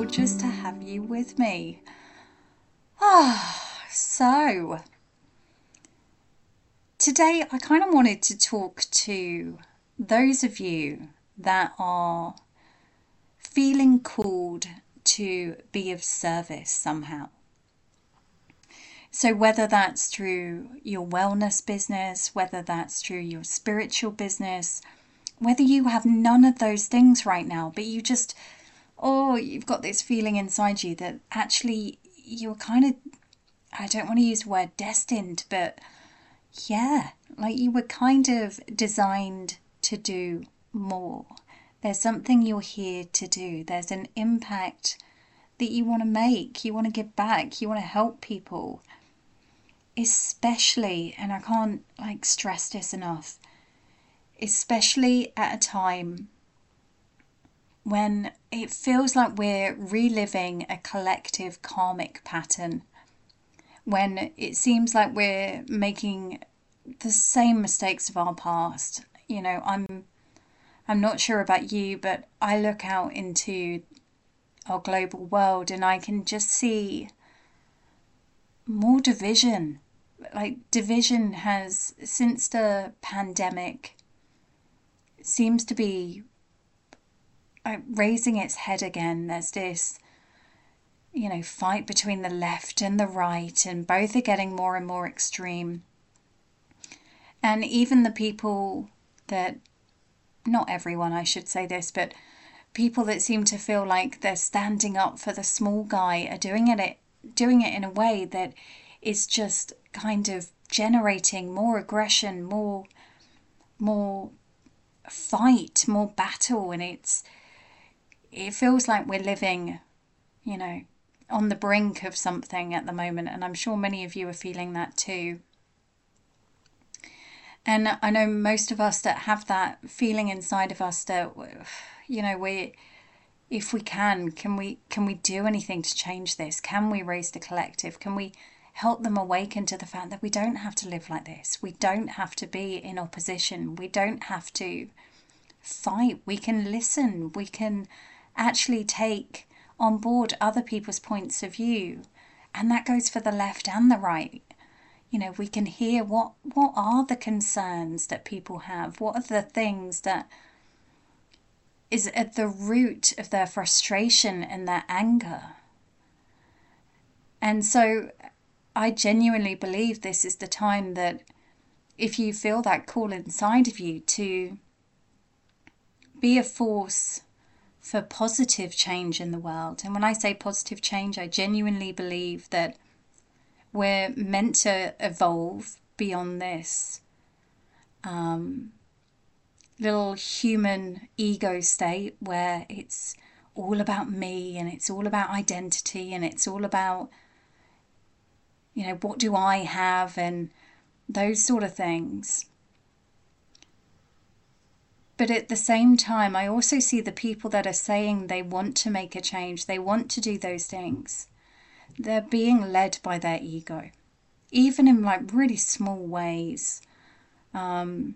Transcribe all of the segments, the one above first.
Gorgeous to have you with me. Ah, so today I kind of wanted to talk to those of you that are feeling called to be of service somehow. So, whether that's through your wellness business, whether that's through your spiritual business, whether you have none of those things right now, but you just, oh, you've got this feeling inside you that actually you're kind of, I don't want to use the word destined, but yeah, like you were kind of designed to do more. There's something you're here to do, there's an impact that you want to make, you want to give back, you want to help people. Especially, and I can't like stress this enough, especially at a time when it feels like we're reliving a collective karmic pattern, when it seems like we're making the same mistakes of our past. You know, I'm I'm not sure about you, but I look out into our global world and I can just see more division. Like, division has, since the pandemic, seems to be Uh, raising its head again. There's this, you know, fight between the left and the right, and both are getting more and more extreme. And even the people that, not everyone, I should say this, but people that seem to feel like they're standing up for the small guy are doing it doing it in a way that is just kind of generating more aggression, more more fight, more battle and it's it feels like we're living, you know, on the brink of something at the moment and I'm sure many of you are feeling that too. And I know most of us that have that feeling inside of us that you know, we if we can, can we can we do anything to change this? Can we raise the collective? Can we help them awaken to the fact that we don't have to live like this? We don't have to be in opposition. We don't have to fight. We can listen. We can actually take on board other people's points of view. And that goes for the left and the right. You know, we can hear what what are the concerns that people have? What are the things that is at the root of their frustration and their anger. And so I genuinely believe this is the time that if you feel that call inside of you to be a force for positive change in the world. And when I say positive change, I genuinely believe that we're meant to evolve beyond this. Um, little human ego state where it's all about me and it's all about identity and it's all about, you know, what do I have and those sort of things. But at the same time, I also see the people that are saying they want to make a change, they want to do those things. They're being led by their ego, even in like really small ways. Um,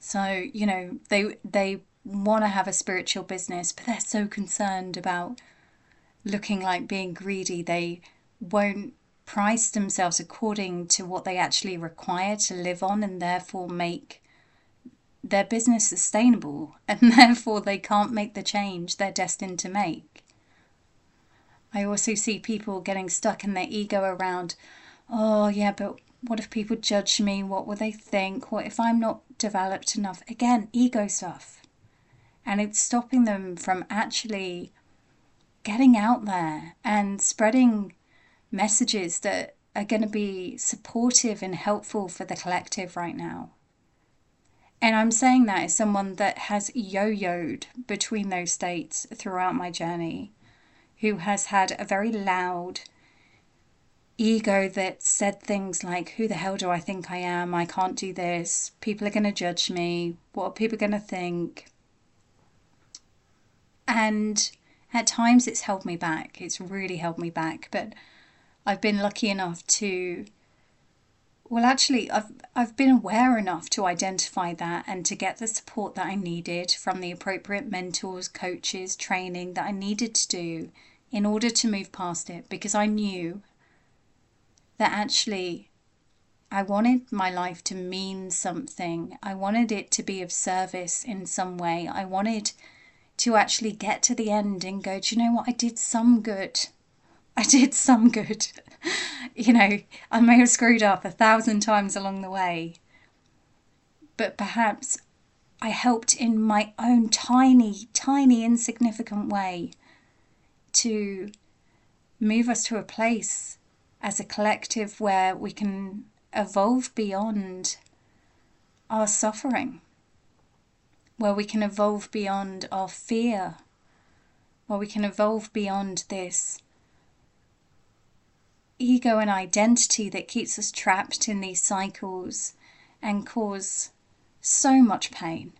so, you know, they they want to have a spiritual business, but they're so concerned about looking like being greedy. They won't price themselves according to what they actually require to live on and therefore make their business sustainable and therefore they can't make the change they're destined to make. I also see people getting stuck in their ego around, oh, yeah, but what if people judge me? What will they think? What if I'm not developed enough? Again, ego stuff. And it's stopping them from actually getting out there and spreading messages that are going to be supportive and helpful for the collective right now. And I'm saying that as someone that has yo yoed between those states throughout my journey, who has had a very loud, ego that said things like, Who the hell do I think I am? I can't do this. People are going to judge me. What are people going to think? And at times it's held me back. It's really held me back. But I've been lucky enough to well, actually, I've I've been aware enough to identify that and to get the support that I needed from the appropriate mentors, coaches, training that I needed to do in order to move past it because I knew that actually I wanted my life to mean something. I wanted it to be of service in some way. I wanted to actually get to the end and go, do you know what? I did some good. I did some good. you know, I may have screwed up a thousand times along the way, but perhaps I helped in my own tiny, tiny, insignificant way to move us to a place as a collective where we can evolve beyond our suffering, where we can evolve beyond our fear, where we can evolve beyond this ego and identity that keeps us trapped in these cycles and cause so much pain.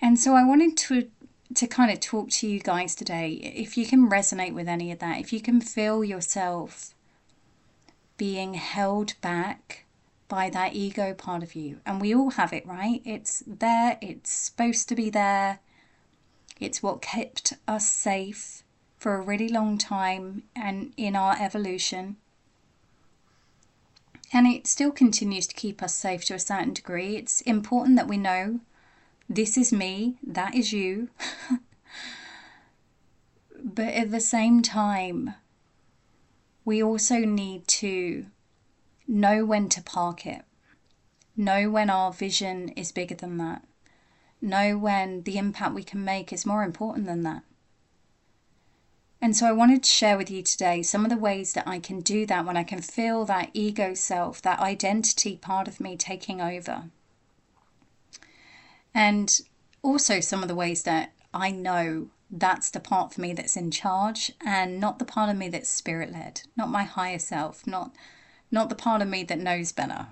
And so I wanted to to kind of talk to you guys today. If you can resonate with any of that, if you can feel yourself being held back by that ego part of you, and we all have it, right? It's there, it's supposed to be there, it's what kept us safe for a really long time and in our evolution. And it still continues to keep us safe to a certain degree. It's important that we know this is me, that is you. but at the same time, we also need to know when to park it, know when our vision is bigger than that, know when the impact we can make is more important than that. And so I wanted to share with you today some of the ways that I can do that when I can feel that ego self, that identity part of me taking over. And also some of the ways that I know that's the part for me that's in charge and not the part of me that's spirit led, not my higher self, not not the part of me that knows better.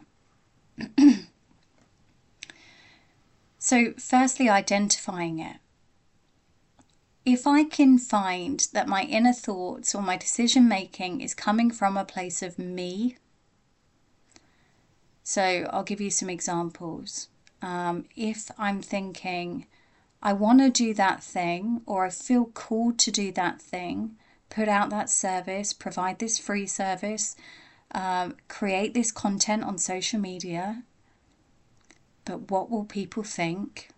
so firstly identifying it if I can find that my inner thoughts or my decision making is coming from a place of me, so I'll give you some examples. Um, if I'm thinking, I want to do that thing, or I feel called to do that thing, put out that service, provide this free service, um, create this content on social media, but what will people think?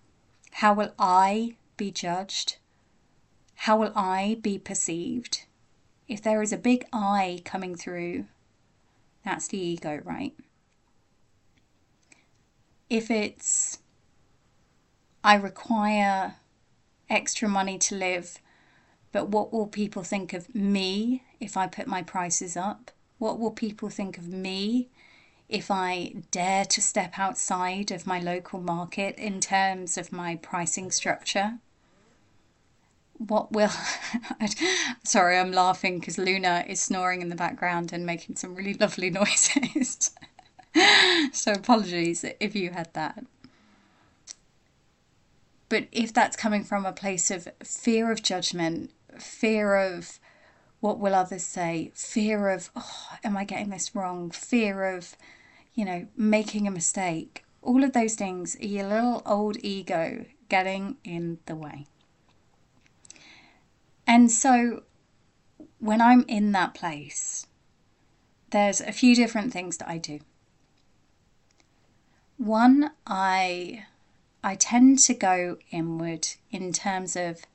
How will I be judged? How will I be perceived? If there is a big I coming through, that's the ego, right? If it's I require extra money to live, but what will people think of me if I put my prices up? What will people think of me if I dare to step outside of my local market in terms of my pricing structure? What will sorry i'm laughing because luna is snoring in the background and making some really lovely noises. So apologies if you had that. But if that's coming from a place of fear of judgment fear of what will others say fear of oh am i getting this wrong? Fear of you know making a mistake. All of those things your little old ego getting in the way and so when I'm in that place, there's a few different things that I do. One, I I tend to go inward in terms of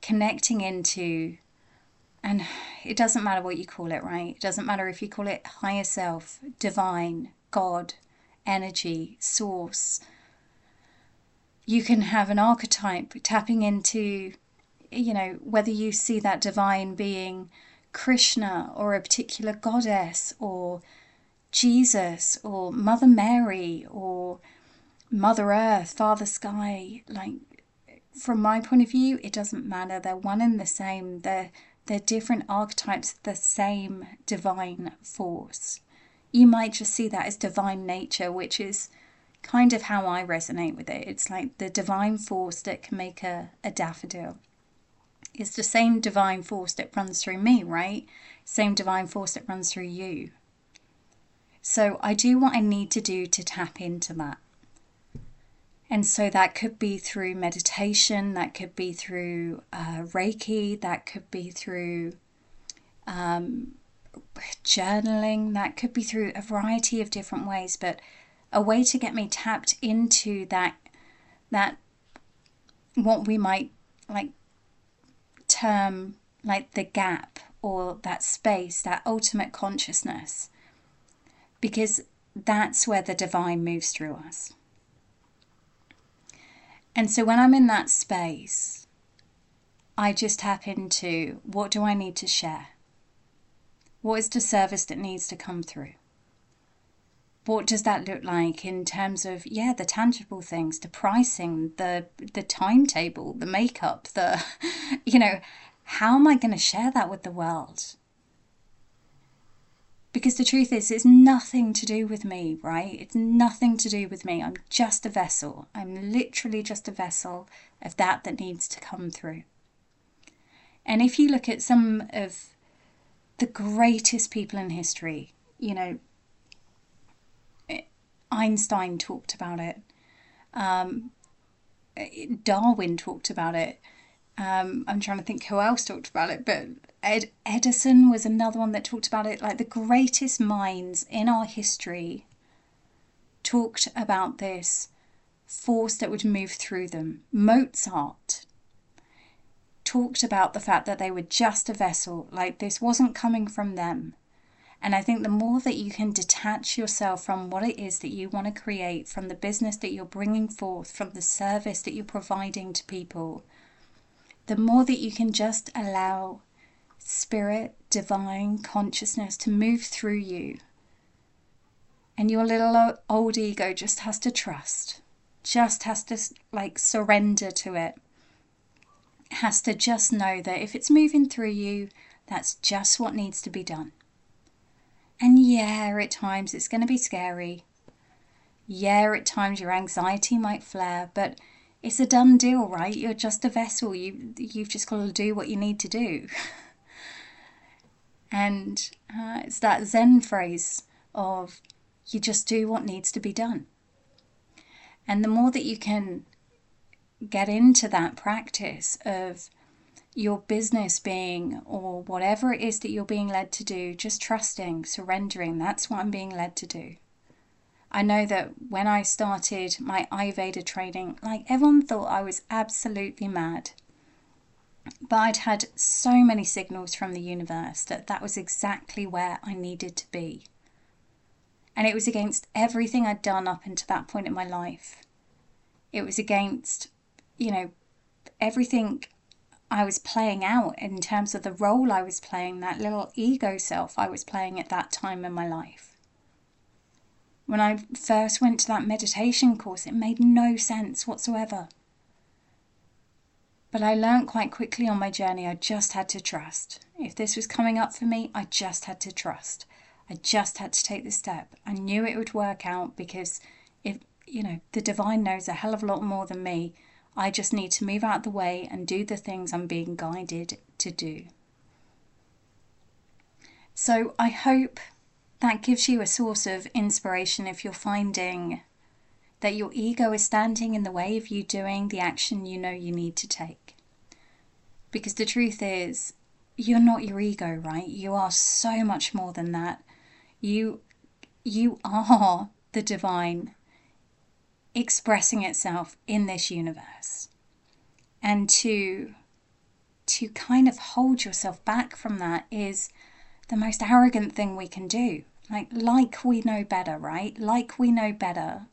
connecting into and it doesn't matter what you call it, right? It doesn't matter if you call it higher self, divine, God, energy, source. You can have an archetype tapping into you know, whether you see that divine being Krishna or a particular goddess or Jesus or Mother Mary or Mother Earth, Father Sky, like from my point of view, it doesn't matter. They're one and the same. They're they're different archetypes, of the same divine force. You might just see that as divine nature, which is kind of how I resonate with it. It's like the divine force that can make a, a daffodil. It's the same divine force that runs through me, right? Same divine force that runs through you. So I do what I need to do to tap into that. And so that could be through meditation, that could be through uh, Reiki, that could be through um, journaling, that could be through a variety of different ways. But a way to get me tapped into that, that what we might like term like the gap or that space, that ultimate consciousness because that's where the divine moves through us. And so when I'm in that space, I just tap into what do I need to share? What is the service that needs to come through? What does that look like in terms of yeah, the tangible things, the pricing, the the timetable, the makeup, the you know, how am I going to share that with the world? Because the truth is, it's nothing to do with me, right? It's nothing to do with me. I'm just a vessel. I'm literally just a vessel of that that needs to come through. And if you look at some of the greatest people in history, you know, Einstein talked about it, um, Darwin talked about it. Um, I'm trying to think who else talked about it, but Ed, Edison was another one that talked about it. Like the greatest minds in our history talked about this force that would move through them. Mozart talked about the fact that they were just a vessel, like this wasn't coming from them. And I think the more that you can detach yourself from what it is that you want to create, from the business that you're bringing forth, from the service that you're providing to people, the more that you can just allow spirit, divine consciousness to move through you. And your little old ego just has to trust, just has to like surrender to it. Has to just know that if it's moving through you, that's just what needs to be done. And yeah, at times it's going to be scary. Yeah, at times your anxiety might flare, but it's a done deal, right? You're just a vessel. You you've just got to do what you need to do. And uh, it's that Zen phrase of you just do what needs to be done. And the more that you can get into that practice of your business being, or whatever it is that you're being led to do, just trusting, surrendering, that's what I'm being led to do. I know that when I started my Ayurveda training, like everyone thought I was absolutely mad. But I'd had so many signals from the universe that that was exactly where I needed to be. And it was against everything I'd done up until that point in my life. It was against, you know, everything I was playing out in terms of the role I was playing, that little ego self I was playing at that time in my life. When I first went to that meditation course, it made no sense whatsoever. But I learned quite quickly on my journey I just had to trust. If this was coming up for me, I just had to trust. I just had to take the step. I knew it would work out because if, you know, the divine knows a hell of a lot more than me. I just need to move out the way and do the things I'm being guided to do. So I hope that gives you a source of inspiration if you're finding that your ego is standing in the way of you doing the action you know you need to take. Because the truth is, you're not your ego, right? You are so much more than that. You you are the divine expressing itself in this universe. And to to kind of hold yourself back from that is the most arrogant thing we can do. Like like we know better, right? Like we know better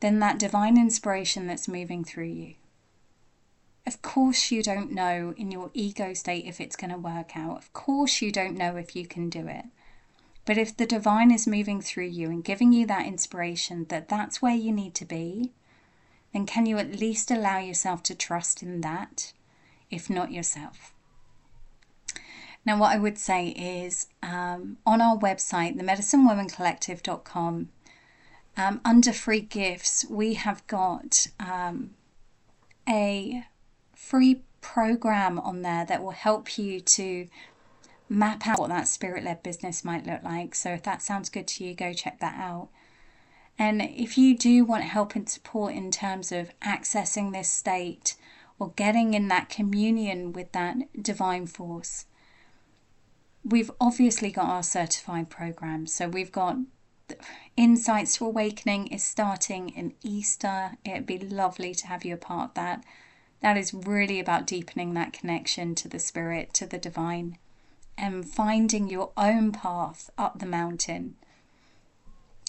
than that divine inspiration that's moving through you. Of course, you don't know in your ego state if it's going to work out. Of course, you don't know if you can do it. But if the divine is moving through you and giving you that inspiration that that's where you need to be, then can you at least allow yourself to trust in that, if not yourself? Now, what I would say is um, on our website, themedicinewomancollective.com, um, under free gifts, we have got um, a free program on there that will help you to map out what that spirit led business might look like. So if that sounds good to you, go check that out. And if you do want help and support in terms of accessing this state or getting in that communion with that divine force, we've obviously got our certified programs. So we've got Insights to Awakening is starting in Easter. It'd be lovely to have you a part of that. That is really about deepening that connection to the spirit, to the divine, and finding your own path up the mountain.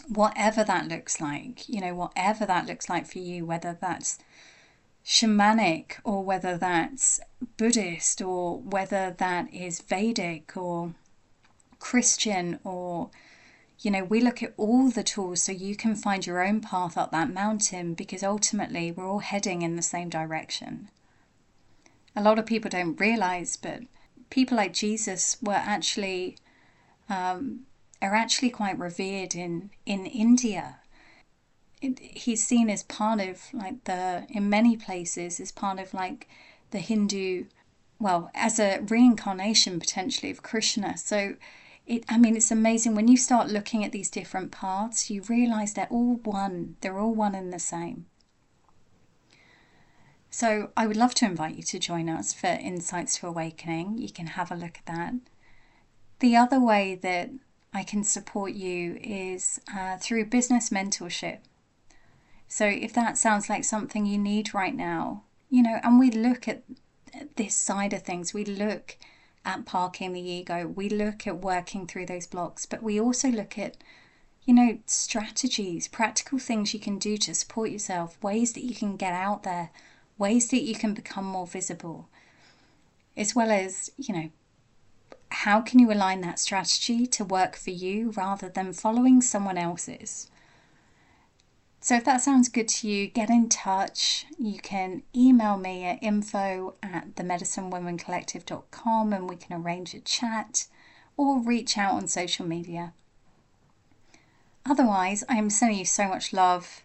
Whatever that looks like, you know, whatever that looks like for you, whether that's shamanic or whether that's Buddhist or whether that is Vedic or Christian or you know, we look at all the tools so you can find your own path up that mountain because ultimately we're all heading in the same direction. A lot of people don't realize, but people like Jesus were actually um, are actually quite revered in in India. It, he's seen as part of like the in many places as part of like the Hindu, well, as a reincarnation potentially of Krishna. So it i mean it's amazing when you start looking at these different paths you realize they're all one they're all one and the same so i would love to invite you to join us for insights to awakening. You can have a look at that. The other way that i can support you is uh, through business mentorship. So if that sounds like something you need right now you know and we look at this side of things. We look at parking the ego. We look at working through those blocks, but we also look at, you know, strategies, practical things you can do to support yourself, ways that you can get out there, ways that you can become more visible, as well as, you know, how can you align that strategy to work for you rather than following someone else's? So if that sounds good to you, get in touch. You can email me at info at themedicinewomancollective.com and we can arrange a chat or reach out on social media. Otherwise, I am sending you so much love,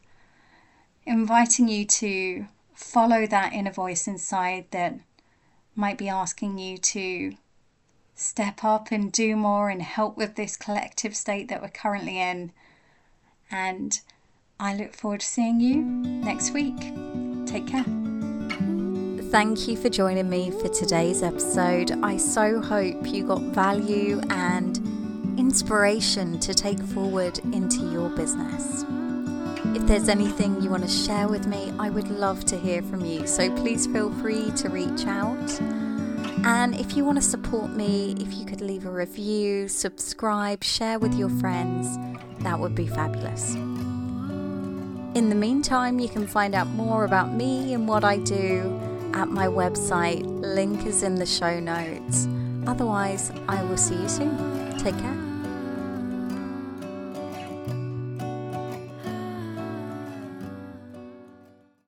inviting you to follow that inner voice inside that might be asking you to step up and do more and help with this collective state that we're currently in. And I look forward to seeing you next week. Take care. Thank you for joining me for today's episode. I so hope you got value and inspiration to take forward into your business. If there's anything you want to share with me, I would love to hear from you. So please feel free to reach out. And if you want to support me, if you could leave a review, subscribe, share with your friends, that would be fabulous. In the meantime, you can find out more about me and what I do at my website. Link is in the show notes. Otherwise, I will see you soon. Take care.